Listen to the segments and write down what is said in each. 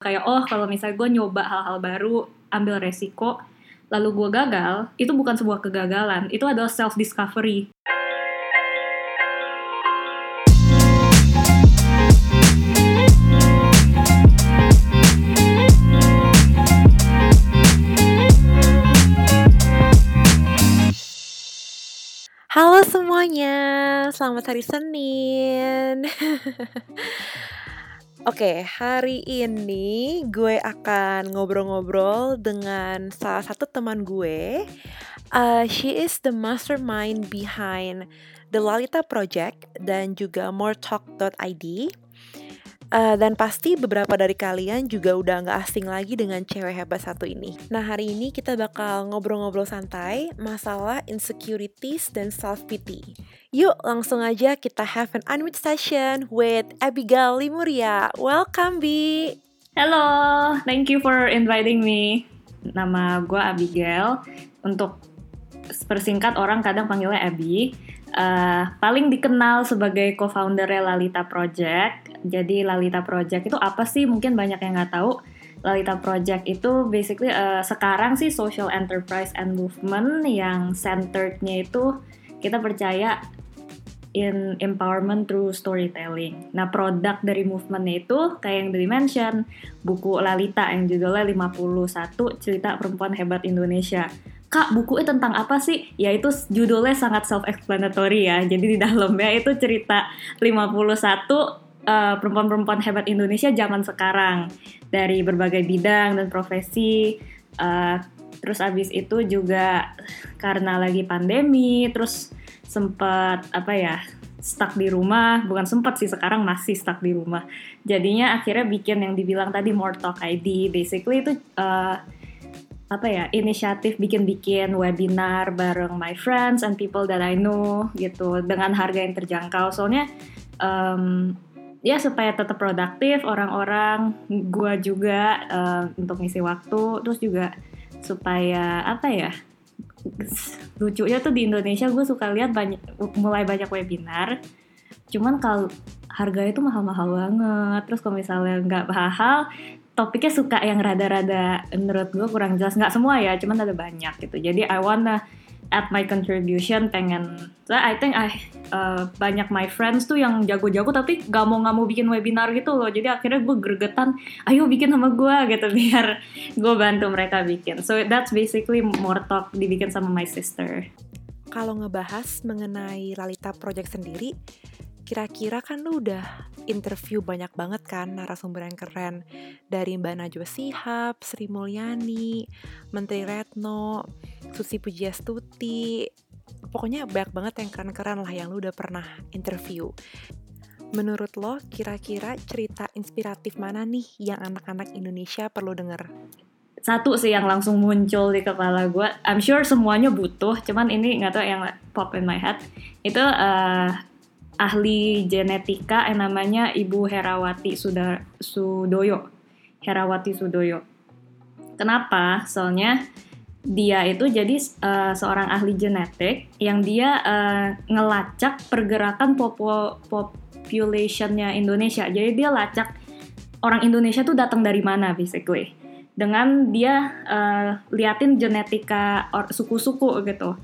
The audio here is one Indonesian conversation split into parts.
kayak oh kalau misalnya gue nyoba hal-hal baru ambil resiko lalu gue gagal itu bukan sebuah kegagalan itu adalah self discovery Halo semuanya, selamat hari Senin. Oke, hari ini gue akan ngobrol-ngobrol dengan salah satu teman gue. Uh, she is the mastermind behind the Lalita Project dan juga moretalk.id. Uh, dan pasti beberapa dari kalian juga udah nggak asing lagi dengan cewek hebat satu ini. Nah hari ini kita bakal ngobrol-ngobrol santai masalah insecurities dan self-pity. Yuk langsung aja kita have an unmute session with Abigail Limuria. Welcome Bi! Hello, thank you for inviting me. Nama gue Abigail. Untuk persingkat orang kadang panggilnya Abby. Uh, paling dikenal sebagai co-founder Lalita Project jadi Lalita Project itu apa sih? Mungkin banyak yang nggak tahu. Lalita Project itu basically uh, sekarang sih social enterprise and movement yang centerednya itu kita percaya in empowerment through storytelling. Nah, produk dari movementnya itu kayak yang dari mention, buku Lalita yang judulnya 51 Cerita Perempuan Hebat Indonesia. Kak, bukunya tentang apa sih? Ya itu judulnya sangat self-explanatory ya. Jadi di dalamnya itu cerita 51 perempuan perempuan-perempuan hebat Indonesia zaman sekarang dari berbagai bidang dan profesi. Uh, terus abis itu juga karena lagi pandemi, terus sempat apa ya stuck di rumah, bukan sempat sih sekarang masih stuck di rumah. Jadinya akhirnya bikin yang dibilang tadi More Talk ID, basically itu uh, apa ya inisiatif bikin-bikin webinar bareng my friends and people that I know gitu dengan harga yang terjangkau. Soalnya um, ya supaya tetap produktif orang-orang gue juga uh, untuk ngisi waktu terus juga supaya apa ya lucunya tuh di Indonesia gue suka lihat banyak mulai banyak webinar cuman kalau harganya tuh mahal-mahal banget terus kalau misalnya nggak mahal topiknya suka yang rada-rada menurut gue kurang jelas. Nggak semua ya cuman ada banyak gitu. Jadi I wanna add my contribution pengen so I think I uh, banyak my friends tuh yang jago-jago tapi gak mau gak mau bikin webinar gitu loh. Jadi akhirnya gue gregetan ayo bikin sama gue gitu biar gue bantu mereka bikin. So that's basically more talk dibikin sama my sister. Kalau ngebahas mengenai Lalita Project sendiri kira-kira kan lu udah interview banyak banget kan narasumber yang keren dari Mbak Najwa Sihab, Sri Mulyani, Menteri Retno, Susi Pujiastuti, pokoknya banyak banget yang keren-keren lah yang lu udah pernah interview. Menurut lo, kira-kira cerita inspiratif mana nih yang anak-anak Indonesia perlu denger? Satu sih yang langsung muncul di kepala gue, I'm sure semuanya butuh, cuman ini nggak tau yang pop in my head. Itu uh, ahli genetika yang namanya Ibu Herawati Suda, Sudoyo. Herawati Sudoyo. Kenapa? Soalnya dia itu jadi uh, seorang ahli genetik yang dia uh, ngelacak pergerakan popo, populationnya Indonesia. Jadi dia lacak orang Indonesia tuh datang dari mana basically. Dengan dia uh, liatin genetika suku-suku gitu.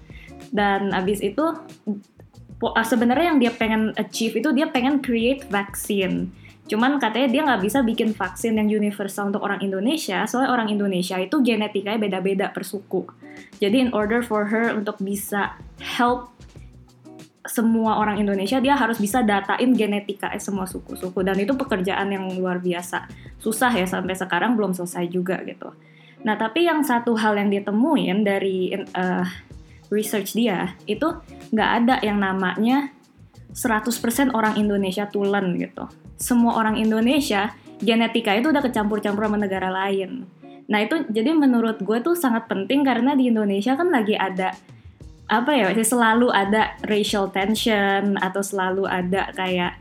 Dan abis itu sebenarnya yang dia pengen achieve itu dia pengen create vaksin. Cuman katanya dia nggak bisa bikin vaksin yang universal untuk orang Indonesia, soalnya orang Indonesia itu genetikanya beda-beda per suku. Jadi in order for her untuk bisa help semua orang Indonesia, dia harus bisa datain genetika semua suku-suku. Dan itu pekerjaan yang luar biasa. Susah ya, sampai sekarang belum selesai juga gitu. Nah, tapi yang satu hal yang ditemuin dari uh, research dia itu nggak ada yang namanya 100% orang Indonesia tulen gitu. Semua orang Indonesia genetika itu udah kecampur-campur sama negara lain. Nah itu jadi menurut gue tuh sangat penting karena di Indonesia kan lagi ada apa ya selalu ada racial tension atau selalu ada kayak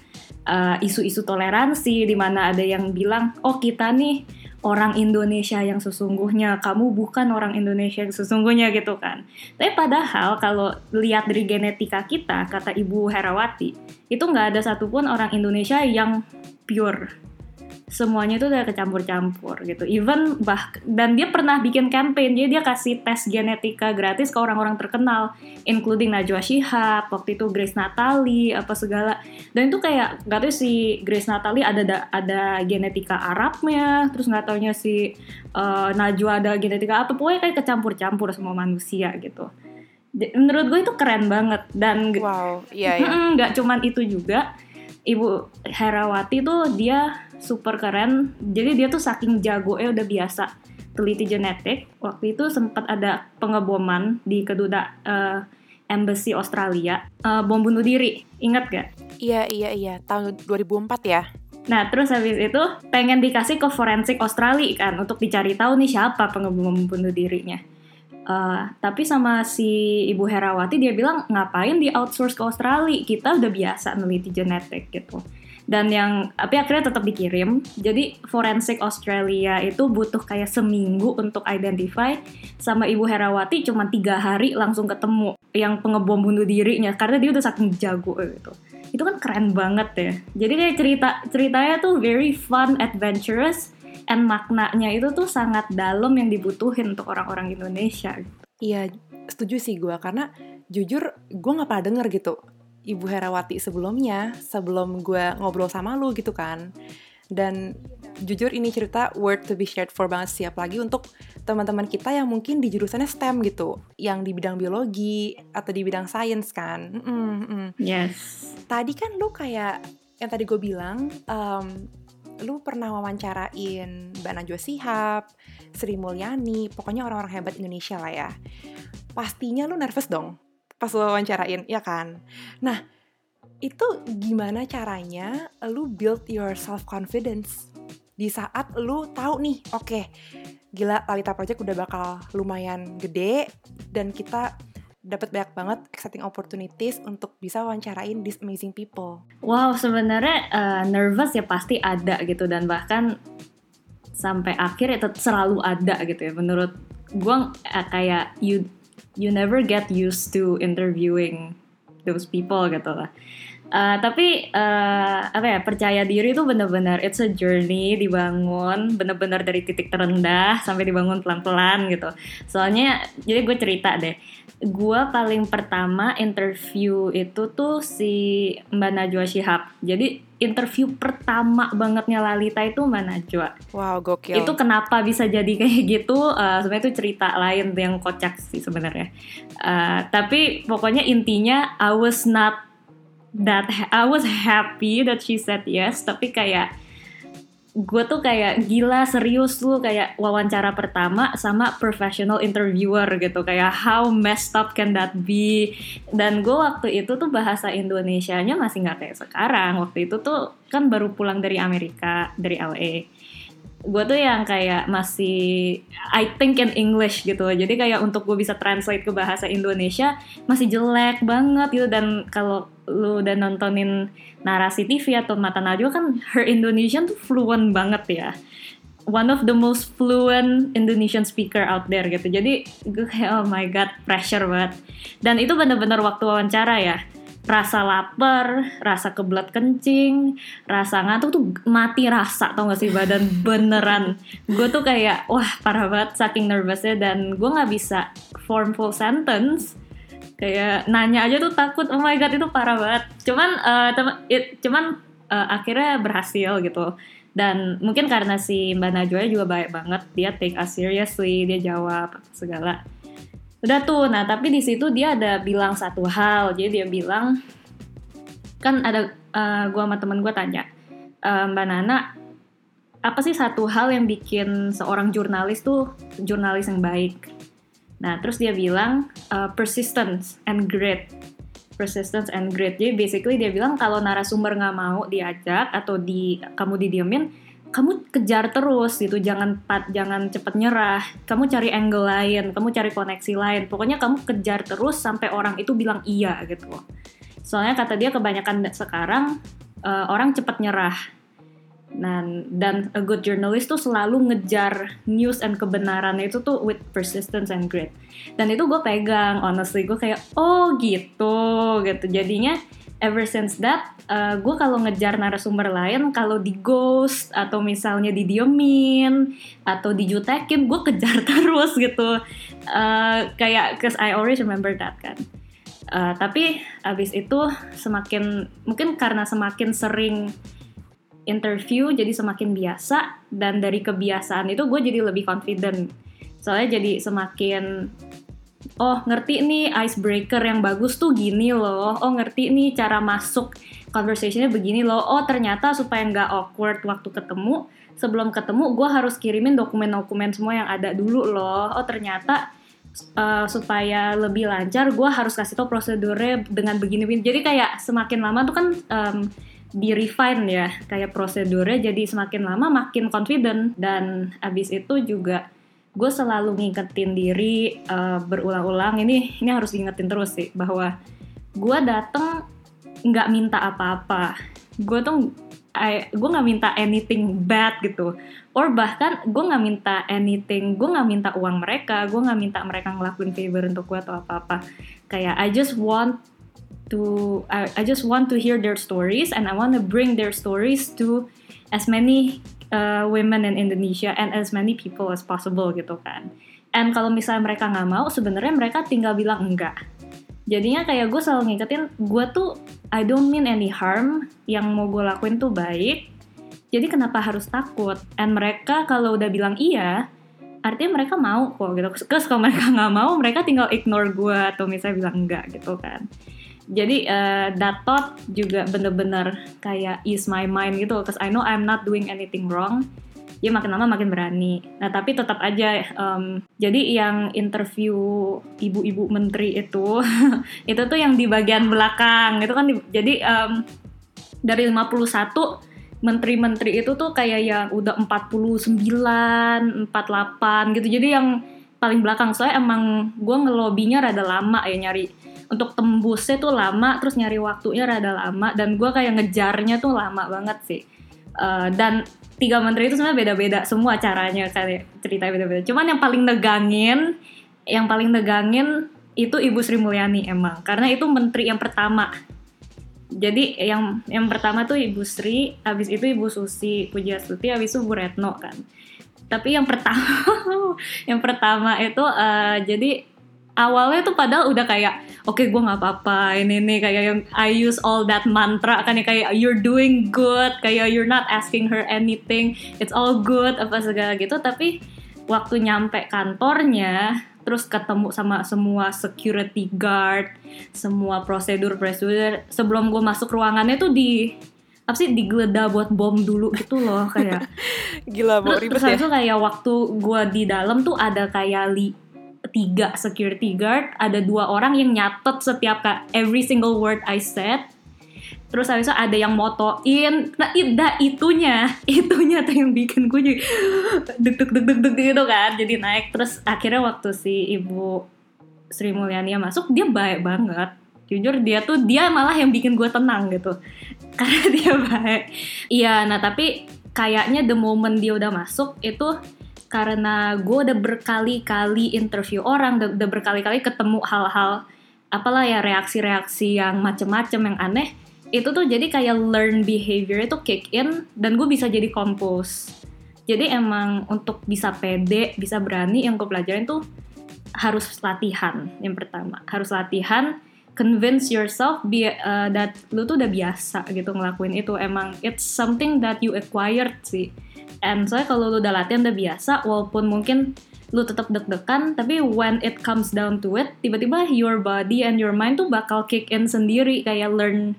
uh, isu-isu uh, toleransi di mana ada yang bilang oh kita nih orang Indonesia yang sesungguhnya, kamu bukan orang Indonesia yang sesungguhnya gitu kan. Tapi padahal kalau lihat dari genetika kita, kata Ibu Herawati, itu nggak ada satupun orang Indonesia yang pure. Semuanya itu udah kecampur-campur gitu. Even bah dan dia pernah bikin campaign, jadi dia kasih tes genetika gratis ke orang-orang terkenal, including Najwa Shihab, waktu itu Grace Natali, apa segala. Dan itu kayak gak tahu si Grace Natali ada ada genetika Arabnya, terus nggak taunya si uh, Najwa ada genetika apa, pokoknya kayak kecampur-campur semua manusia gitu. Menurut gue itu keren banget dan wow, iya, iya. nggak cuman itu juga Ibu Herawati tuh dia super keren. Jadi dia tuh saking jago ya udah biasa teliti genetik. Waktu itu sempat ada pengeboman di keduta uh, embassy Australia, uh, bom bunuh diri. Ingat gak? Iya, iya, iya. Tahun 2004 ya. Nah, terus habis itu pengen dikasih ke forensik Australia kan untuk dicari tahu nih siapa pengebom bunuh dirinya. Uh, tapi sama si Ibu Herawati dia bilang ngapain di outsource ke Australia kita udah biasa neliti genetik gitu dan yang tapi akhirnya tetap dikirim. Jadi forensik Australia itu butuh kayak seminggu untuk identify. Sama Ibu Herawati cuma tiga hari langsung ketemu yang pengebom bunuh dirinya. Karena dia udah saking jago gitu. Itu kan keren banget ya. Jadi kayak cerita ceritanya tuh very fun adventurous and maknanya itu tuh sangat dalam yang dibutuhin untuk orang-orang Indonesia. Iya, setuju sih gue karena jujur gue nggak pernah denger gitu Ibu Herawati sebelumnya sebelum gue ngobrol sama lu gitu kan. Dan jujur ini cerita worth to be shared for banget sih apalagi untuk teman-teman kita yang mungkin di jurusannya STEM gitu, yang di bidang biologi atau di bidang sains kan. Mm -mm. Yes. Tadi kan lu kayak yang tadi gue bilang um, lu pernah wawancarain Mbak Najwa Sihab, Sri Mulyani, pokoknya orang-orang hebat Indonesia lah ya. Pastinya lu nervous dong pas lu wawancarain, ya kan? Nah, itu gimana caranya lu build your self confidence di saat lu tahu nih, oke, okay, gila Talita Project udah bakal lumayan gede dan kita dapat banyak banget exciting opportunities untuk bisa wawancarain these amazing people. Wow, sebenarnya uh, nervous ya pasti ada gitu dan bahkan sampai akhir itu selalu ada gitu ya. Menurut gue uh, kayak you you never get used to interviewing those people gitu lah. Uh, tapi uh, apa ya percaya diri itu benar-benar it's a journey dibangun benar-benar dari titik terendah sampai dibangun pelan-pelan gitu. Soalnya jadi gue cerita deh gue paling pertama interview itu tuh si Mbak Najwa Shihab. Jadi interview pertama bangetnya Lalita itu Mbak Najwa. Wow, gokil. Itu kenapa bisa jadi kayak gitu? Uh, sebenarnya itu cerita lain yang kocak sih sebenarnya. Uh, tapi pokoknya intinya I was not that I was happy that she said yes. Tapi kayak gue tuh kayak gila serius lu kayak wawancara pertama sama professional interviewer gitu. Kayak how messed up can that be? Dan gue waktu itu tuh bahasa Indonesia-nya masih nggak kayak sekarang. Waktu itu tuh kan baru pulang dari Amerika dari LA gue tuh yang kayak masih I think in English gitu. Jadi kayak untuk gue bisa translate ke bahasa Indonesia masih jelek banget gitu. Dan kalau lu udah nontonin narasi TV atau Mata Najwa kan her Indonesian tuh fluent banget ya. One of the most fluent Indonesian speaker out there gitu. Jadi gue kayak oh my god pressure banget. Dan itu bener-bener waktu wawancara ya rasa lapar, rasa kebelat kencing, rasa ngantuk tuh mati rasa tau gak sih badan beneran. Gue tuh kayak wah parah banget saking nervousnya dan gue nggak bisa form full sentence. Kayak nanya aja tuh takut, oh my god itu parah banget. Cuman uh, it, cuman uh, akhirnya berhasil gitu. Dan mungkin karena si Mbak Najwa juga baik banget, dia take us seriously, dia jawab segala udah tuh nah tapi di situ dia ada bilang satu hal. Jadi dia bilang kan ada uh, gua sama temen gue tanya uh, mbak Nana apa sih satu hal yang bikin seorang jurnalis tuh jurnalis yang baik? Nah terus dia bilang uh, persistence and grit. Persistence and grit. Jadi basically dia bilang kalau narasumber nggak mau diajak atau di kamu didiemin kamu kejar terus gitu jangan pat jangan cepet nyerah. Kamu cari angle lain kamu cari koneksi lain. Pokoknya kamu kejar terus sampai orang itu bilang iya gitu. Soalnya kata dia kebanyakan sekarang uh, orang cepet nyerah. Dan dan a good journalist tuh selalu ngejar news and kebenaran itu tuh with persistence and grit. Dan itu gue pegang honestly. Gue kayak oh gitu gitu. Jadinya ever since that uh, gue kalau ngejar narasumber lain kalau di ghost atau misalnya didiemin atau dijutekin gue kejar terus gitu. Uh, kayak cause I always remember that kan. Uh, tapi abis itu semakin mungkin karena semakin sering interview jadi semakin biasa dan dari kebiasaan itu gue jadi lebih confident. Soalnya jadi semakin oh ngerti nih icebreaker yang bagus tuh gini loh. Oh ngerti nih cara masuk conversationnya begini loh. Oh ternyata supaya nggak awkward waktu ketemu sebelum ketemu gue harus kirimin dokumen-dokumen semua yang ada dulu loh. Oh ternyata uh, supaya lebih lancar gue harus kasih tau prosedurnya dengan begini jadi kayak semakin lama tuh kan um, di refine ya. Kayak prosedurnya jadi semakin lama makin confident. Dan abis itu juga gue selalu ngingetin diri uh, berulang-ulang. Ini ini harus diingetin terus sih bahwa gue dateng nggak minta apa-apa. Gue tuh gue nggak minta anything bad gitu. Or bahkan gue nggak minta anything gue nggak minta uang mereka gue nggak minta mereka ngelakuin favor untuk gue atau apa-apa. Kayak I just want to I, I just want to hear their stories and I want to bring their stories to as many uh, women in Indonesia and as many people as possible gitu kan. And kalau misalnya mereka nggak mau, sebenarnya mereka tinggal bilang enggak. Jadinya kayak gue selalu ngingetin, gue tuh I don't mean any harm, yang mau gue lakuin tuh baik. Jadi kenapa harus takut? And mereka kalau udah bilang iya, artinya mereka mau kok gitu. Terus kalau mereka nggak mau, mereka tinggal ignore gue atau misalnya bilang enggak gitu kan jadi uh, that thought juga bener-bener kayak ease my mind gitu cause I know I'm not doing anything wrong. Ya makin lama makin berani. Nah tapi tetap aja um, jadi yang interview ibu-ibu menteri itu itu tuh yang di bagian belakang. Itu kan di, jadi um, dari 51 menteri-menteri itu tuh kayak yang udah 49, 48 gitu. Jadi yang paling belakang. Soalnya emang gue ngelobinya rada lama ya nyari untuk tembusnya tuh lama terus nyari waktunya rada lama dan gue kayak ngejarnya tuh lama banget sih. Uh, dan tiga menteri itu sebenarnya beda-beda semua caranya kayak cerita beda-beda. Cuman yang paling negangin yang paling negangin itu Ibu Sri Mulyani emang karena itu menteri yang pertama. Jadi yang yang pertama tuh Ibu Sri, habis itu Ibu Susi Pujiastuti, habis itu Bu Retno kan. Tapi yang pertama, yang pertama itu uh, jadi awalnya tuh padahal udah kayak oke okay, gue nggak apa-apa ini nih kayak yang I use all that mantra kan ya kayak you're doing good kayak you're not asking her anything it's all good apa segala gitu tapi waktu nyampe kantornya terus ketemu sama semua security guard semua prosedur prosedur sebelum gue masuk ruangannya tuh di apa sih digeledah buat bom dulu gitu loh kayak gila mau ribet terus ya? itu kayak waktu gue di dalam tuh ada kayak li tiga security guard, ada dua orang yang nyatet setiap every single word I said. Terus habis itu ada yang motoin, nah ida itunya, itunya tuh yang bikin gue jadi deg deg deg deg deg gitu kan, jadi naik. Terus akhirnya waktu si ibu Sri Mulyani masuk, dia baik banget. Jujur dia tuh dia malah yang bikin gue tenang gitu, karena dia baik. Iya, nah tapi kayaknya the moment dia udah masuk itu karena gue udah berkali-kali interview orang, udah, berkali-kali ketemu hal-hal apalah ya reaksi-reaksi yang macem-macem yang aneh, itu tuh jadi kayak learn behavior itu kick in dan gue bisa jadi compose. Jadi emang untuk bisa pede, bisa berani yang gue pelajarin tuh harus latihan yang pertama, harus latihan convince yourself be, uh, that lu tuh udah biasa gitu ngelakuin itu. Emang it's something that you acquired sih and soalnya kalau lu udah latihan udah biasa walaupun mungkin lu tetap deg-degan tapi when it comes down to it tiba-tiba your body and your mind tuh bakal kick in sendiri kayak learn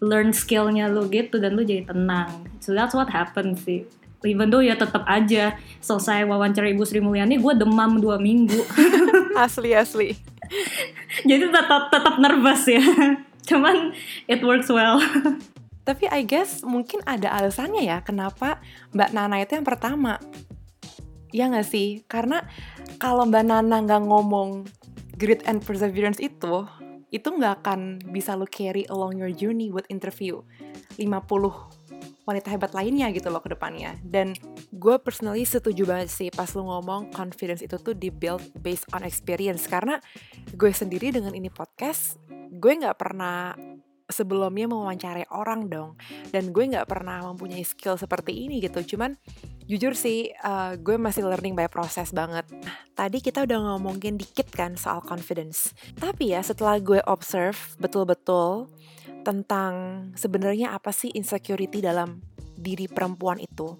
learn skillnya lu gitu dan lu jadi tenang. So that's what happened sih. Even though ya tetap aja selesai wawancara Ibu Sri Mulyani gue demam dua minggu. Asli asli. Jadi tetap tetap nervous ya. Cuman it works well Tapi I guess mungkin ada alasannya ya kenapa Mbak Nana itu yang pertama. Ya nggak sih? Karena kalau Mbak Nana nggak ngomong grit and perseverance itu, itu nggak akan bisa lo carry along your journey buat interview 50 wanita hebat lainnya gitu loh ke depannya. Dan gue personally setuju banget sih pas lo ngomong confidence itu tuh di build based on experience. Karena gue sendiri dengan ini podcast, gue nggak pernah sebelumnya mewawancarai orang dong. Dan gue nggak pernah mempunyai skill seperti ini gitu. Cuman jujur sih uh, gue masih learning by process banget. Nah, tadi kita udah ngomongin dikit kan soal confidence. Tapi ya setelah gue observe betul-betul tentang sebenarnya apa sih insecurity dalam diri perempuan itu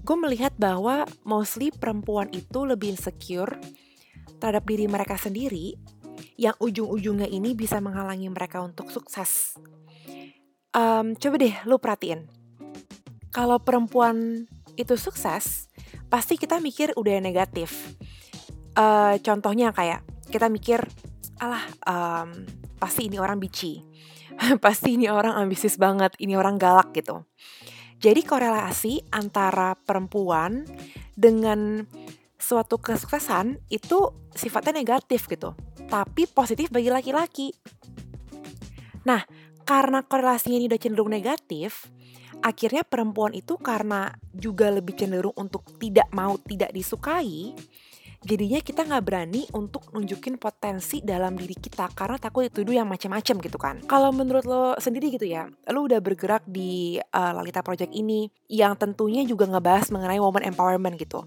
gue melihat bahwa mostly perempuan itu lebih insecure terhadap diri mereka sendiri yang ujung-ujungnya ini bisa menghalangi mereka untuk sukses. Um, coba deh lu perhatiin. Kalau perempuan itu sukses, pasti kita mikir udah negatif. Uh, contohnya kayak kita mikir, alah um, pasti ini orang bici, pasti ini orang ambisius banget, ini orang galak gitu. Jadi korelasi antara perempuan dengan suatu kesuksesan itu sifatnya negatif gitu tapi positif bagi laki-laki. Nah, karena korelasinya ini udah cenderung negatif, akhirnya perempuan itu karena juga lebih cenderung untuk tidak mau tidak disukai, jadinya kita nggak berani untuk nunjukin potensi dalam diri kita karena takut dituduh yang macam-macam gitu kan. Kalau menurut lo sendiri gitu ya, lo udah bergerak di uh, Lalita Project ini yang tentunya juga ngebahas mengenai woman empowerment gitu.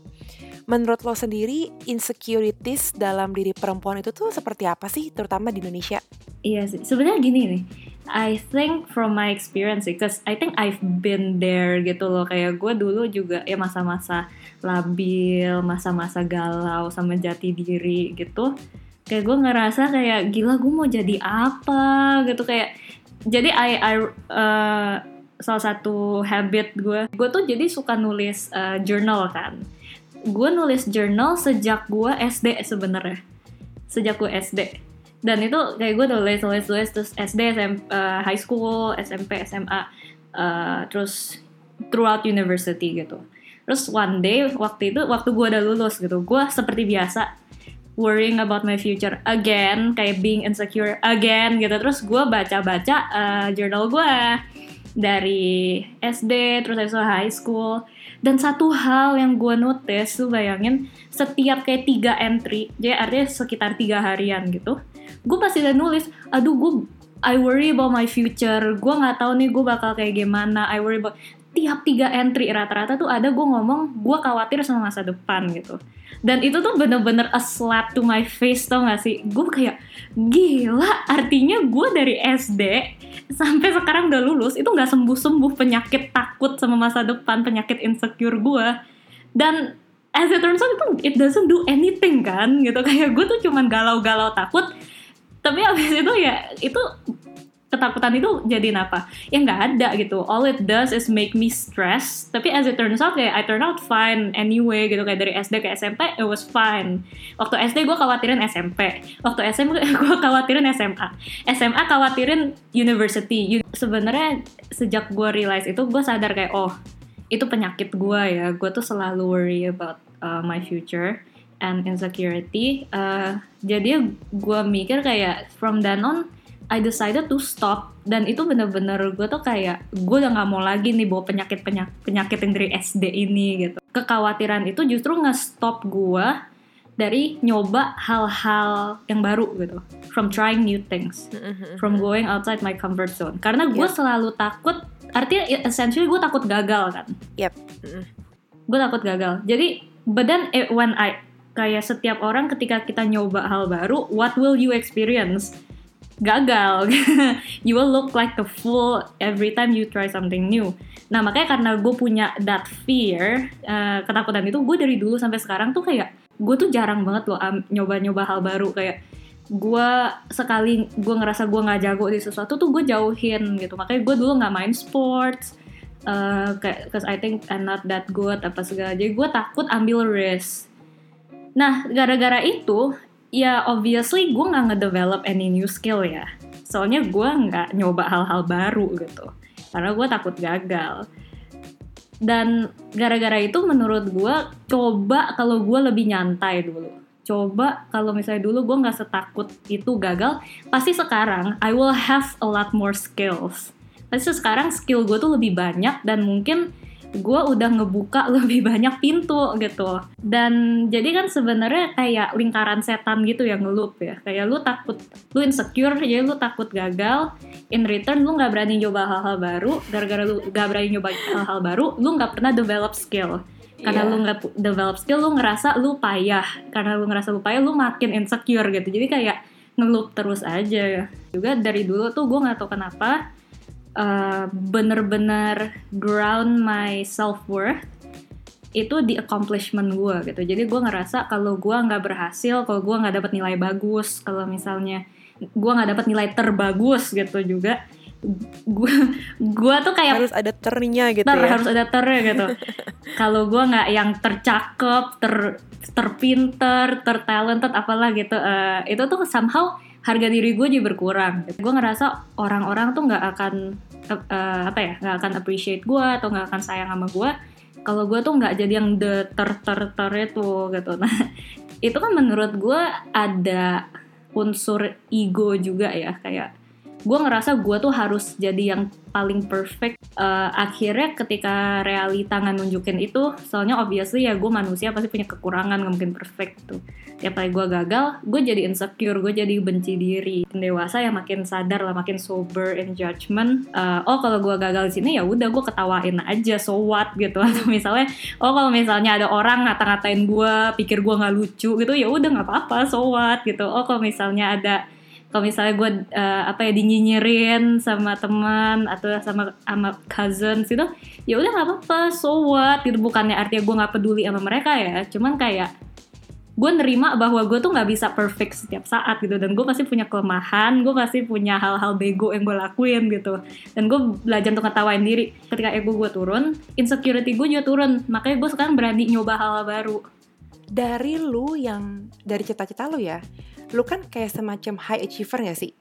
Menurut lo sendiri insecurities dalam diri perempuan itu tuh seperti apa sih, terutama di Indonesia? Iya sebenarnya gini nih. I think from my experience because I think I've been there gitu loh kayak gue dulu juga ya masa-masa labil, masa-masa galau sama jati diri gitu. Kayak gue ngerasa kayak gila gue mau jadi apa gitu kayak jadi I, I uh, salah satu habit gue gue tuh jadi suka nulis uh, journal kan. Gue nulis journal sejak gue SD sebenarnya. Sejak gue SD dan itu kayak gue tulis tulis tulis terus SD SM, uh, high school SMP SMA uh, terus throughout university gitu. Terus one day waktu itu waktu gue udah lulus gitu gue seperti biasa worrying about my future again kayak being insecure again gitu. Terus gue baca baca uh, journal gue dari SD terus habis high school. Dan satu hal yang gue notice tuh bayangin setiap kayak tiga entry jadi artinya sekitar tiga harian gitu gue pasti udah nulis aduh gue I worry about my future. Gue nggak tahu nih gue bakal kayak gimana. I worry about tiap tiga entry rata-rata tuh ada gue ngomong gue khawatir sama masa depan gitu. Dan itu tuh bener-bener a slap to my face tau gak sih? Gue kayak gila artinya gue dari SD sampai sekarang udah lulus itu nggak sembuh-sembuh penyakit takut sama masa depan penyakit insecure gue dan as it turns out itu it doesn't do anything kan gitu. Kayak gue tuh cuman galau-galau takut tapi abis itu ya itu ketakutan itu jadi apa? Ya nggak ada gitu. All it does is make me stress. Tapi as it turns out kayak I turn out fine anyway gitu. Kayak dari SD ke SMP it was fine. Waktu SD gue khawatirin SMP waktu SMP gue khawatirin SMA SMA khawatirin university. Sebenarnya sejak gue realize itu gue sadar kayak oh itu penyakit gue ya. Gue tuh selalu worry about uh, my future and insecurity uh, jadi gue mikir kayak from then on I decided to stop. Dan itu bener-bener gue tuh kayak gue udah nggak mau lagi nih bawa penyakit penyakit penyakit yang dari SD ini gitu. Kekhawatiran itu justru nge-stop gue dari nyoba hal-hal yang baru gitu. From trying new things. Mm-hmm. from going outside my comfort zone. Karena gue yep. selalu takut artinya essentially gue takut gagal kan. Yep. Gue takut gagal. Jadi but then it, when I kayak setiap orang ketika kita nyoba hal baru, what will you experience? Gagal. you will look like a fool every time you try something new. Nah makanya karena gue punya that fear, uh, ketakutan itu gue dari dulu sampai sekarang tuh kayak gue tuh jarang banget loh um, nyoba-nyoba hal baru kayak gue sekali gue ngerasa gue nggak jago di sesuatu tuh gue jauhin gitu makanya gue dulu nggak main sports uh, kayak cause I think I'm not that good apa segala jadi gue takut ambil risk Nah, gara-gara itu, ya obviously gue nggak ngedevelop any new skill ya. Soalnya gue nggak nyoba hal-hal baru gitu. Karena gue takut gagal. Dan gara-gara itu menurut gue, coba kalau gue lebih nyantai dulu. Coba kalau misalnya dulu gue nggak setakut itu gagal, pasti sekarang I will have a lot more skills. Pasti sekarang skill gue tuh lebih banyak dan mungkin gue udah ngebuka lebih banyak pintu gitu. Dan jadi kan sebenarnya kayak lingkaran setan gitu yang ngelup ya. Kayak lu takut lu insecure jadi lu takut gagal. In return lu nggak berani nyoba hal-hal baru. Gara-gara lu nggak berani nyoba hal-hal baru lu nggak pernah develop skill. Karena Iya. lu nggak develop skill lu ngerasa lu payah. Karena lu ngerasa lu payah lu makin insecure gitu. Jadi kayak ngelup terus aja. Juga dari dulu tuh gue nggak tahu kenapa uh, bener-bener ground my self worth itu di accomplishment gue gitu jadi gue ngerasa kalau gue nggak berhasil kalau gue nggak dapat nilai bagus kalau misalnya gue nggak dapat nilai terbagus gitu juga gue gue tuh kayak harus ada ternya gitu Ntar ya harus ada ternya gitu. Kalau gue nggak yang tercakep, ter terpinter, tertalented apalah gitu, eh, itu tuh somehow harga diri gue jadi berkurang. Gue ngerasa orang-orang tuh nggak akan eh, apa ya, nggak akan appreciate gue atau nggak akan sayang sama gue. Kalau gue tuh nggak jadi yang the ter ter ter itu gitu. Nah itu kan menurut gue ada unsur ego juga ya kayak gue ngerasa gue tuh harus jadi yang paling perfect Eh, akhirnya ketika realita nggak nunjukin itu soalnya obviously ya gue manusia pasti punya kekurangan nggak mungkin perfect tuh. Tiap kali gue gagal gue jadi insecure gue jadi benci diri. Dewasa ya makin sadar lah makin sober in judgment Eh, oh kalau gue gagal di sini ya udah gue ketawain aja so what gitu. Atau misalnya oh kalau misalnya ada orang ngata-ngatain gue pikir gue nggak lucu gitu ya udah nggak apa-apa so what gitu. Oh kalau misalnya ada kalau misalnya gue eh, apa ya dinyinyirin sama teman atau sama sama cousins gitu ya udah nggak apa-apa so what? Gitu bukannya artinya gue nggak peduli sama mereka ya cuman kayak gue nerima bahwa gue tuh nggak bisa perfect setiap saat gitu dan gue pasti punya kelemahan gue pasti punya hal-hal bego yang gue lakuin gitu dan gue belajar untuk ngetawain diri. Ketika ego gue turun insecurity gue juga turun makanya gue sekarang berani nyoba hal-hal baru. Dari lu yang dari cita-cita lu ya lu kan kayak semacam high achiever gak sih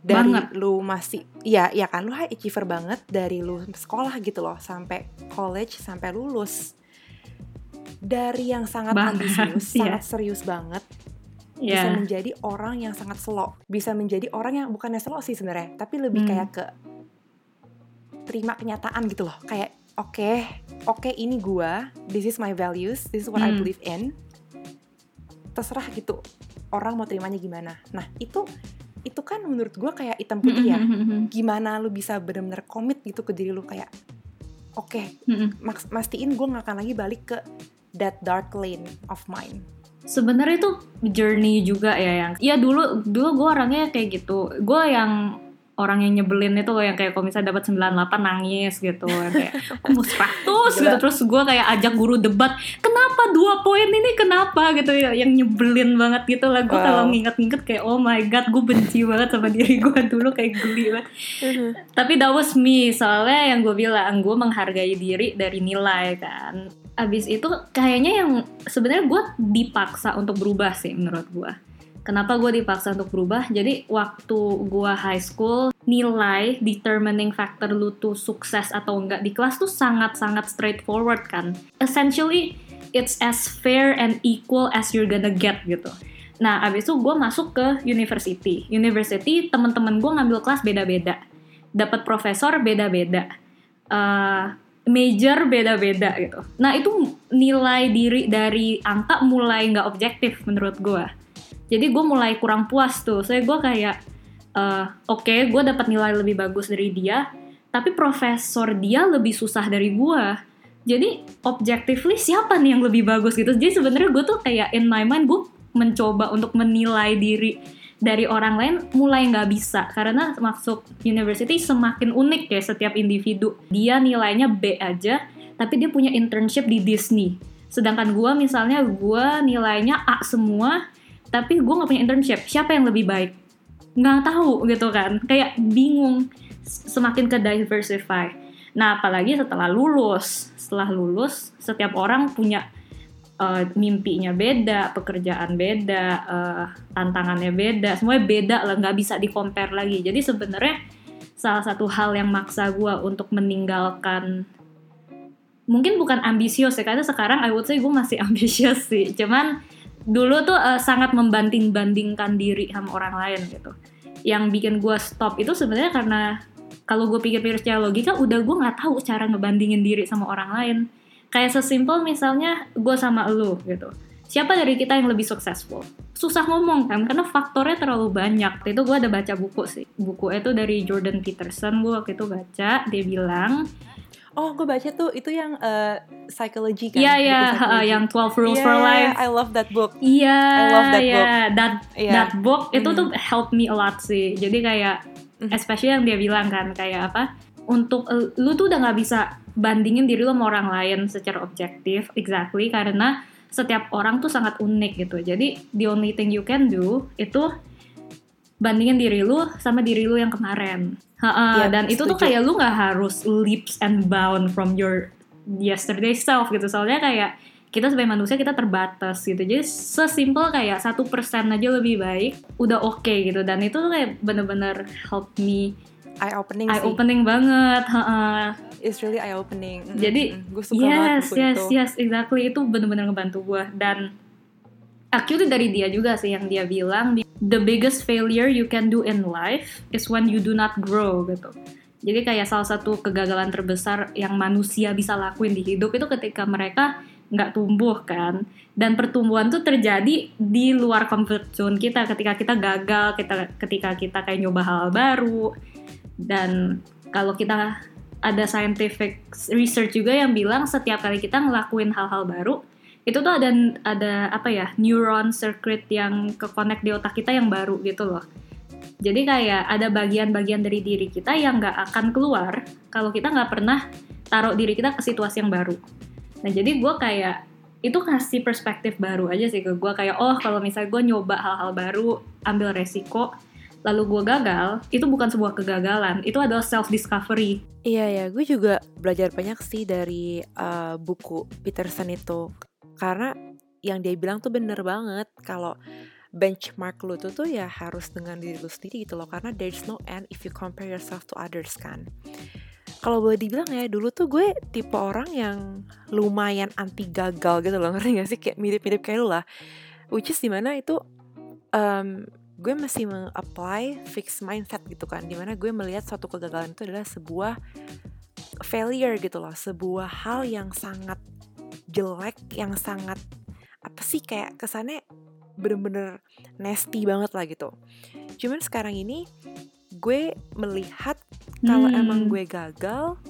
dari Banget. lu masih ya ya kan lu high achiever banget dari lu sekolah gitu loh sampai college sampai lulus dari yang sangat Banget, ambisius iya. sangat serius banget bisa ya menjadi orang yang sangat slow bisa menjadi orang yang bukannya slow sih sebenarnya tapi lebih Hmm. kayak ke terima kenyataan gitu loh kayak oke oke ini gua this is my values this is what I Hmm. believe in terserah gitu orang mau terimanya gimana. Nah itu itu kan menurut gua kayak hitam putih ya. Gimana lu bisa benar-benar komit gitu ke diri lu kayak oke maks- mastiin gue nggak akan lagi balik ke that dark lane of mine. Sebenarnya itu journey juga ya yang Iya dulu dulu gue orangnya kayak gitu. Gue yang orang yang nyebelin itu loh yang kayak kalau misalnya dapat 98 nangis gitu. Kayak mau 100 gitu terus gue kayak ajak guru debat kenapa dua poin ini? Kenapa? Gitu ya yang nyebelin banget gitu lah. Gue Wow. kalau nginget-nginget kayak oh my god gue benci banget sama diri gue dulu kayak geli banget. Tapi that was me. Soalnya yang gue bilang gue menghargai diri dari nilai kan. Abis itu kayaknya yang sebenarnya gue dipaksa untuk berubah sih menurut gue kenapa gue dipaksa untuk berubah jadi waktu gue high school nilai determining factor lu tuh sukses atau enggak di kelas tuh sangat-sangat straightforward kan essentially it's as fair and equal as you're gonna get gitu Nah, abis itu gue masuk ke university. University, teman-teman gue ngambil kelas beda-beda. Dapat profesor beda-beda. Eh, major beda-beda gitu. Nah, itu nilai diri dari angka mulai nggak objektif menurut gue. Jadi gue mulai kurang puas tuh. Saya gue kayak, eh, oke, gue dapat nilai lebih bagus dari dia, tapi profesor dia lebih susah dari gue. Jadi objectively siapa nih yang lebih bagus gitu. Jadi sebenarnya gue tuh kayak in my mind gue mencoba untuk menilai diri dari orang lain mulai nggak bisa karena masuk university semakin unik ya setiap individu. Dia nilainya B aja, tapi dia punya internship di Disney. Sedangkan gue misalnya gue nilainya A semua, tapi gue nggak punya internship. Siapa yang lebih baik? Nggak tahu gitu kan. Kayak bingung. Semakin ke diversify. Nah apalagi setelah lulus, setelah lulus setiap orang punya eh, mimpinya beda, pekerjaan beda, eh, tantangannya beda, semuanya beda lah, nggak bisa di compare lagi. Jadi sebenarnya salah satu hal yang maksa gue untuk meninggalkan mungkin bukan ambisius ya karena sekarang I would say gue masih ambisius sih cuman dulu tuh eh, sangat membanding-bandingkan diri sama orang lain gitu. Yang bikin gue stop itu sebenarnya karena kalau gue pikir-pikir secara logika udah gue nggak tahu cara ngebandingin diri sama orang lain. Kayak sesimpel misalnya gue sama lu gitu. Siapa dari kita yang lebih successful? Susah ngomong kan karena faktornya terlalu banyak. Itu gue ada baca buku sih. Buku itu dari Jordan Peterson gue waktu itu baca dia bilang Oh, gue baca tuh itu yang uh, psychology kan? Iya iya, uh, yang 12 Rules yeah, for Life. I love that book. Iya, I love that yeah. book. That yeah. that book itu mm. tuh help me a lot sih. Jadi kayak, mm. especially yang dia bilang kan kayak apa? Untuk uh, lu tuh udah nggak bisa bandingin diri lu sama orang lain secara objektif, exactly karena setiap orang tuh sangat unik gitu. Jadi the only thing you can do itu bandingin diri lu sama diri lu yang kemarin. Ha-ha, yeah, dan itu tuh kayak lu nggak harus leaps and bound from your yesterday self gitu. Soalnya kayak kita sebagai manusia kita terbatas gitu. Jadi sesimpel kayak satu persen aja lebih baik, udah oke okay, gitu. Dan itu tuh kayak bener-bener help me eye opening eye opening banget ha it's really eye opening jadi mm-hmm. gue suka yes banget yes itu. yes exactly itu bener-bener ngebantu gue dan actually dari dia juga sih yang dia bilang the biggest failure you can do in life is when you do not grow gitu. Jadi kayak salah satu kegagalan terbesar yang manusia bisa lakuin di hidup itu ketika mereka nggak tumbuh kan. Dan pertumbuhan tuh terjadi di luar comfort zone kita ketika kita gagal kita ketika kita kayak nyoba hal baru. Dan kalau kita ada scientific research juga yang bilang setiap kali kita ngelakuin hal-hal baru itu tuh ada ada apa ya neuron circuit yang ke di otak kita yang baru gitu loh. Jadi kayak ada bagian-bagian dari diri kita yang nggak akan keluar kalau kita nggak pernah taruh diri kita ke situasi yang baru. Nah jadi gue kayak itu kasih perspektif baru aja sih ke gue kayak oh kalau misalnya gue nyoba hal-hal baru ambil resiko lalu gue gagal, itu bukan sebuah kegagalan, itu adalah self discovery. Iya ya, gue juga belajar banyak sih dari uh, buku Peterson itu, karena yang dia bilang tuh bener banget kalau benchmark lu tuh tuh ya harus dengan diri lu sendiri gitu loh, karena there's no end if you compare yourself to others kan. Kalau boleh dibilang ya, dulu tuh gue tipe orang yang lumayan anti gagal gitu loh, ngerti gak sih? Kayak mirip-mirip kayak lu lah. Which is di mana itu um, gue masih meng-apply fixed mindset gitu kan di mana gue melihat suatu kegagalan itu adalah sebuah failure gitu loh sebuah hal yang sangat jelek yang sangat apa sih kayak kesannya bener-bener nasty banget lah gitu cuman sekarang ini gue melihat kalau hmm. emang gue gagal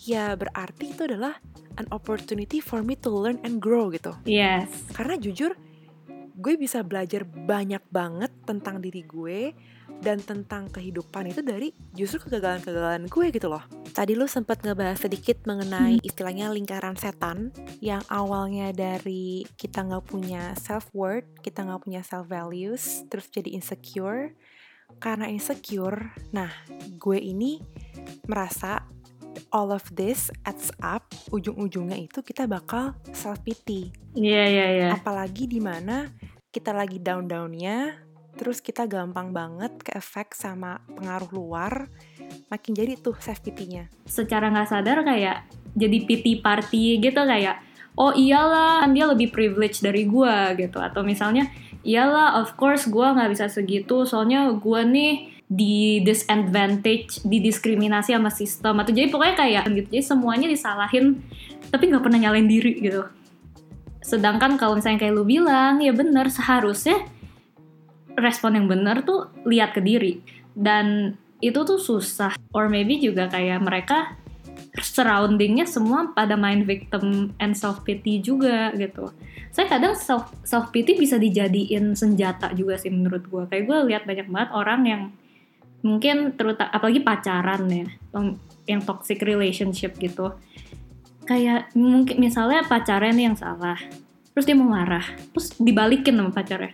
ya berarti itu adalah an opportunity for me to learn and grow gitu yes karena jujur gue bisa belajar banyak banget tentang diri gue dan tentang kehidupan itu dari justru kegagalan-kegagalan gue gitu loh. Tadi lu sempat ngebahas sedikit mengenai hmm. istilahnya lingkaran setan yang awalnya dari kita nggak punya self worth, kita nggak punya self values, terus jadi insecure. Karena insecure, nah gue ini merasa all of this adds up, ujung-ujungnya itu kita bakal self pity. Iya yeah, iya yeah, iya. Yeah. Apalagi di mana kita lagi down-downnya, terus kita gampang banget ke efek sama pengaruh luar, makin jadi tuh self pity-nya. Secara nggak sadar kayak jadi pity party gitu kayak oh iyalah kan dia lebih privilege dari gue gitu. Atau misalnya iyalah of course gue nggak bisa segitu soalnya gue nih di disadvantage, didiskriminasi sama sistem. Atau jadi pokoknya kayak gitu. Jadi semuanya disalahin tapi nggak pernah nyalain diri gitu. Sedangkan kalau misalnya kayak lu bilang ya bener seharusnya respon yang bener tuh lihat ke diri. Dan itu tuh susah or maybe juga kayak mereka surroundingnya semua pada main victim and self pity juga gitu. Saya kadang self self pity bisa dijadiin senjata juga sih menurut gue. Kayak gue lihat banyak banget orang yang mungkin terutama apalagi pacaran ya yang toxic relationship gitu kayak mungkin misalnya pacarnya yang salah terus dia mau marah terus dibalikin sama pacarnya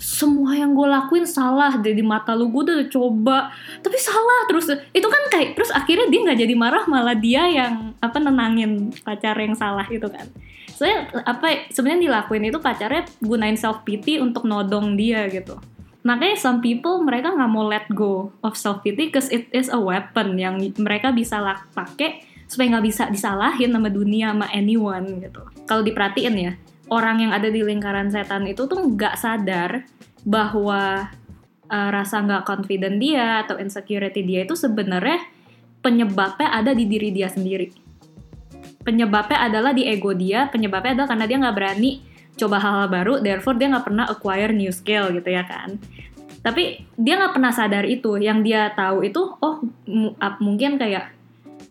semua yang gue lakuin salah deh di mata lu. Gue udah coba. Tapi salah terus. Itu kan kayak terus akhirnya dia nggak jadi marah malah dia yang apa nenangin pacar yang salah itu kan. Soalnya apa sebenarnya dilakuin itu pacarnya gunain self pity untuk nodong dia gitu. Makanya some people mereka nggak mau let go of self pity because it is a weapon yang mereka bisa pakai supaya nggak bisa disalahin sama dunia sama anyone gitu. Kalau diperhatiin ya orang yang ada di lingkaran setan itu tuh nggak sadar bahwa uh, rasa nggak confident dia atau insecurity dia itu sebenarnya penyebabnya ada di diri dia sendiri. Penyebabnya adalah di ego dia, penyebabnya adalah karena dia nggak berani coba hal-hal baru, therefore dia nggak pernah acquire new skill gitu ya kan. Tapi dia nggak pernah sadar itu, yang dia tahu itu, oh mungkin kayak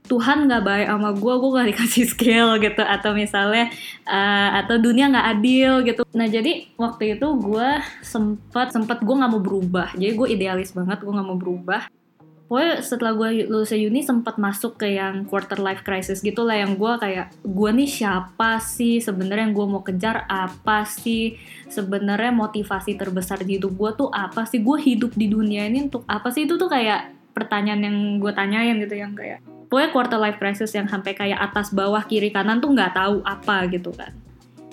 Tuhan nggak baik sama gue, gue gak dikasih skill gitu, atau misalnya uh, atau dunia nggak adil gitu. Nah jadi waktu itu gue sempet sempet gue nggak mau berubah, jadi gue idealis banget, gue nggak mau berubah. Pokoknya setelah gue lulus uni sempat masuk ke yang quarter life crisis gitu lah. Yang gue kayak gue nih siapa sih? Sebenarnya yang gue mau kejar apa sih? Sebenarnya motivasi terbesar di hidup gue tuh apa sih? Gue hidup di dunia ini untuk apa sih? Itu tuh kayak pertanyaan yang gue tanyain gitu yang kayak pokoknya quarter life crisis yang sampai kayak atas bawah kiri kanan tuh nggak tahu apa gitu kan.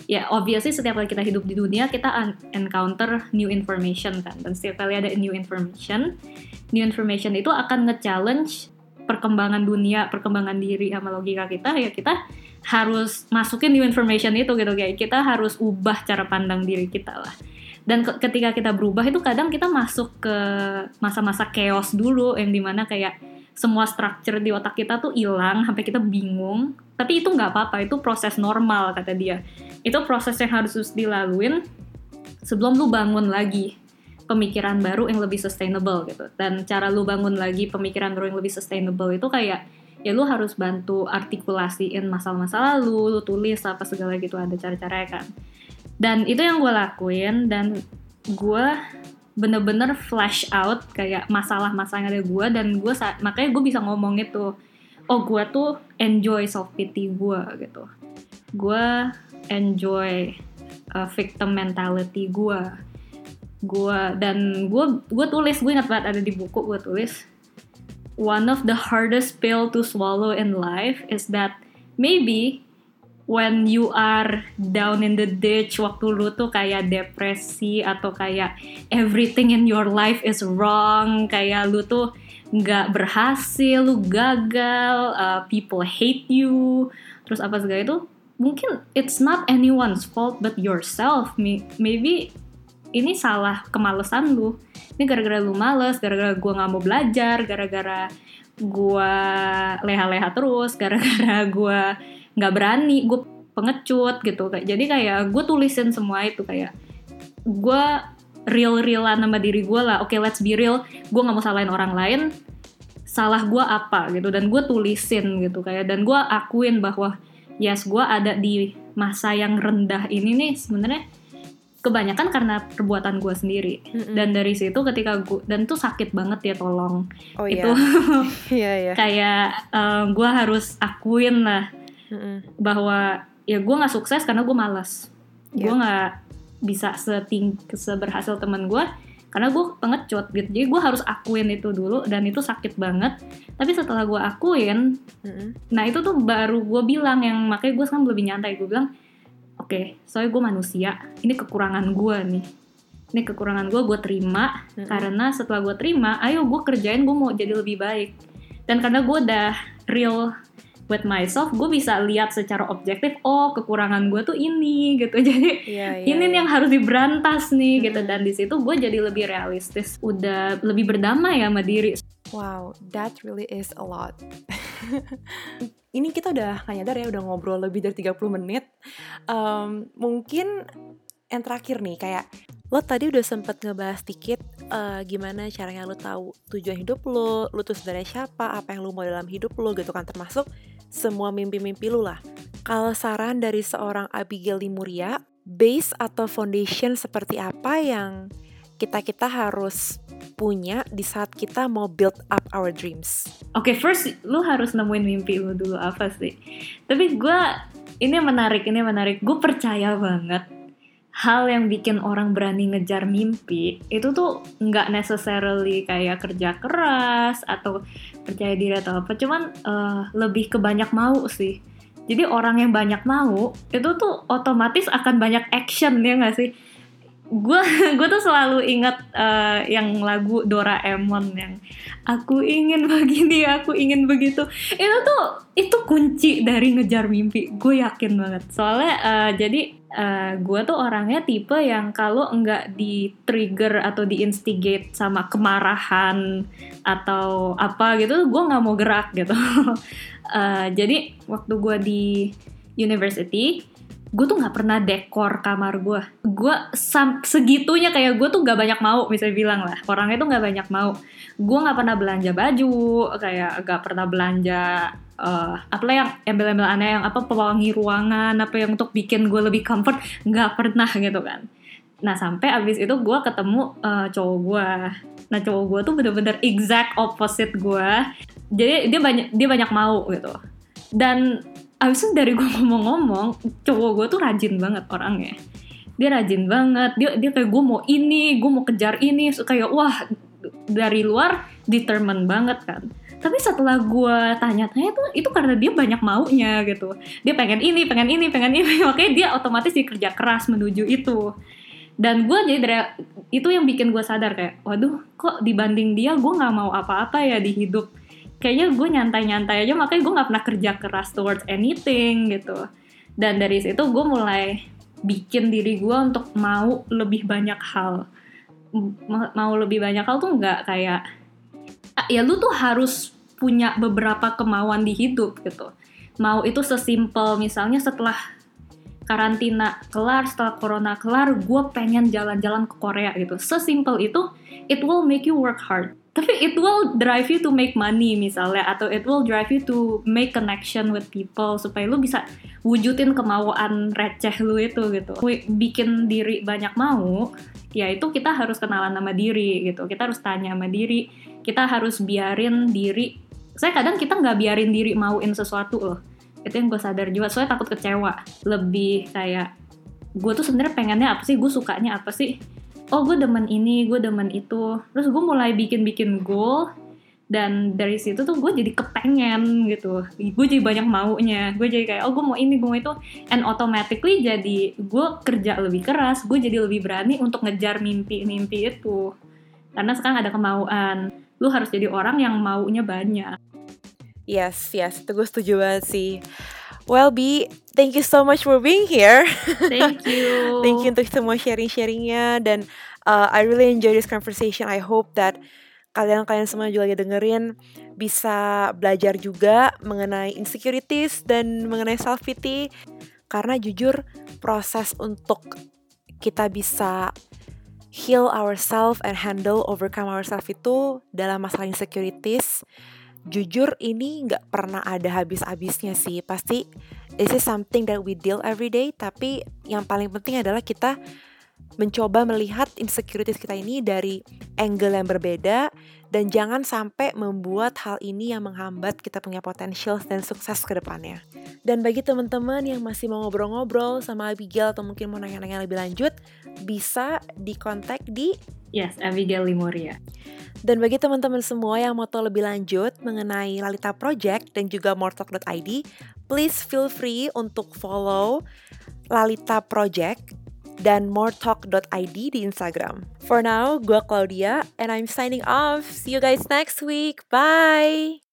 Ya obviously setiap kali kita hidup di dunia kita encounter new information kan. Dan setiap kali ada new information new information itu akan nge-challenge perkembangan dunia perkembangan diri sama logika kita. Ya kita harus masukin new information itu gitu kayak kita harus ubah cara pandang diri kita lah. Dan ketika kita berubah itu kadang kita masuk ke masa-masa chaos dulu yang di mana kayak semua structure di otak kita tuh hilang sampai kita bingung. Tapi itu nggak apa-apa itu proses normal kata dia. Itu proses yang harus dilaluin sebelum lu bangun lagi pemikiran baru yang lebih sustainable gitu. Dan cara lu bangun lagi pemikiran baru yang lebih sustainable itu kayak ya lu harus bantu artikulasiin masalah-masalah lu lu tulis apa segala gitu ada cara-caranya kan. Dan itu yang gue lakuin dan gue bener-bener flash out kayak masalah-masalah ada gue dan gue makanya gue bisa ngomong itu oh gue tuh enjoy self pity gue gitu. Gue enjoy uh, victim mentality gue gue dan gue gue tulis gue ingat banget ada di buku gue tulis one of the hardest pill to swallow in life is that maybe when you are down in the ditch waktu lu tuh kayak depresi atau kayak everything in your life is wrong kayak lu tuh nggak berhasil lu gagal uh, people hate you terus apa segala itu mungkin it's not anyone's fault but yourself. Maybe ini salah kemalesan lu. Ini gara-gara lu males gara-gara gua nggak mau belajar gara-gara gua leha-leha terus gara-gara gua nggak berani gue pengecut gitu kayak jadi kayak gue tulisin semua itu kayak gue real realan sama diri gue lah oke okay, let's be real gue nggak mau salahin orang lain salah gue apa gitu dan gue tulisin gitu kayak dan gue akuin bahwa yes gue ada di masa yang rendah ini nih sebenarnya kebanyakan karena perbuatan gue sendiri mm-hmm. dan dari situ ketika gue dan tuh sakit banget ya tolong oh, itu yeah. yeah, yeah. kayak uh, eh, gue harus akuin lah mm-hmm. bahwa ya gue nggak sukses karena gue malas yeah. gue nggak bisa seting seberhasil teman gue karena gue pengecut gitu jadi gue harus akuin itu dulu dan itu sakit banget tapi setelah gue akuin mm-hmm. nah itu tuh baru gue bilang yang makanya gue sekarang lebih nyantai gue bilang oke okay, soalnya gue manusia ini kekurangan gue nih ini kekurangan gue gue terima mm-hmm. karena setelah gue terima ayo gue kerjain gue mau jadi lebih baik dan karena gue udah real with myself gue bisa lihat secara objektif oh kekurangan gue tuh ini gitu. Jadi yeah, yeah, ini yeah. yang harus diberantas nih hmm. gitu dan di situ gue jadi lebih realistis udah lebih berdamai sama diri. Wow that really is a lot. Ini kita udah nggak nyadar ya udah ngobrol lebih dari 30 menit. Um, mungkin yang terakhir nih kayak lo tadi udah sempet ngebahas dikit uh, gimana caranya lo tahu tujuan hidup lo, lo tuh sebenarnya siapa, apa yang lo mau dalam hidup lo gitu kan. Termasuk semua mimpi-mimpi lu lah. Kalau saran dari seorang Abigail Limuria, base atau foundation seperti apa yang kita-kita harus punya di saat kita mau build up our dreams? Oke, okay, first lu harus nemuin mimpi lu dulu apa sih. Tapi gue, ini menarik, ini menarik. Gue percaya banget hal yang bikin orang berani ngejar mimpi itu tuh nggak necessarily kayak kerja keras atau percaya diri atau apa. Cuman uh, lebih ke banyak mau sih. Jadi orang yang banyak mau itu tuh otomatis akan banyak action ya nggak sih gue gue tuh selalu ingat uh, yang lagu Doraemon yang aku ingin begini aku ingin begitu. Itu tuh itu kunci dari ngejar mimpi gue yakin banget. Soalnya uh, jadi uh, gue tuh orangnya tipe yang kalau nggak di trigger atau di instigate sama kemarahan atau apa gitu gue nggak mau gerak gitu. Uh, jadi waktu gue di university gue tuh nggak pernah dekor kamar gue gue segitunya kayak gue tuh nggak banyak mau bisa bilang lah. Orangnya tuh nggak banyak mau. Gue nggak pernah belanja baju kayak nggak pernah belanja uh, apa yang embel-embel aneh yang apa pewangi ruangan apa yang untuk bikin gue lebih comfort nggak pernah gitu kan. Nah sampai abis itu gue ketemu uh, cowok gue nah cowok gue tuh bener-bener exact opposite gue jadi dia banyak dia banyak mau gitu. Dan abis itu dari gue ngomong-ngomong cowok gue tuh rajin banget orangnya. Dia rajin banget. Dia dia kayak gue mau ini gue mau kejar ini. Kayak wah dari luar determined banget kan. Tapi setelah gue tanya-tanya tuh itu karena dia banyak maunya gitu. Dia pengen ini pengen ini pengen ini. Makanya dia otomatis dikerja keras menuju itu. Dan gue jadi dari itu yang bikin gue sadar kayak waduh kok dibanding dia gue nggak mau apa-apa ya di hidup kayaknya gue nyantai-nyantai aja makanya gue nggak pernah kerja keras towards anything gitu. Dan dari situ gue mulai bikin diri gue untuk mau lebih banyak hal. Mau lebih banyak hal tuh nggak kayak ah, ya lu tuh harus punya beberapa kemauan di hidup gitu. Mau itu sesimpel misalnya setelah karantina kelar setelah corona kelar gue pengen jalan-jalan ke Korea gitu. Sesimpel itu it will make you work hard tapi it will drive you to make money misalnya atau it will drive you to make connection with people supaya lu bisa wujudin kemauan receh lu itu gitu. Bikin diri banyak mau ya itu kita harus kenalan sama diri gitu. Kita harus tanya sama diri. Kita harus biarin diri. Saya kadang kita nggak biarin diri mauin sesuatu loh. Itu yang gue sadar juga. Soalnya takut kecewa. Lebih kayak gue tuh sebenarnya pengennya apa sih? Gue sukanya apa sih oh gue demen ini gue demen itu. Terus gue mulai bikin-bikin goal dan dari situ tuh gue jadi kepengen gitu. Gue jadi banyak maunya. Gue jadi kayak oh gue mau ini gue mau itu. And automatically jadi gue kerja lebih keras gue jadi lebih berani untuk ngejar mimpi-mimpi itu. Karena sekarang ada kemauan. Lu harus jadi orang yang maunya banyak. Yes yes. Itu gue setuju banget sih Well, Bi, thank you so much for being here. Thank you. thank you untuk semua sharing-sharingnya dan uh, I really enjoy this conversation. I hope that kalian-kalian semua juga lagi dengerin bisa belajar juga mengenai insecurities dan mengenai self pity karena jujur proses untuk kita bisa heal ourselves and handle overcome ourselves itu dalam masalah insecurities jujur ini nggak pernah ada habis-habisnya sih. Pasti this is something that we deal every day. Tapi yang paling penting adalah kita mencoba melihat insecurities kita ini dari angle yang berbeda dan jangan sampai membuat hal ini yang menghambat kita punya potential dan sukses ke depannya. Dan bagi teman-teman yang masih mau ngobrol-ngobrol sama Abigail atau mungkin mau nanya-nanya lebih lanjut, bisa dikontak di Yes, Abigail Limoria. Dan bagi teman-teman semua yang mau tahu lebih lanjut mengenai Lalita Project dan juga mortalk.id, please feel free untuk follow Lalita Project dan moretalk.id di Instagram. For now, gue Claudia and I'm signing off. See you guys next week. Bye!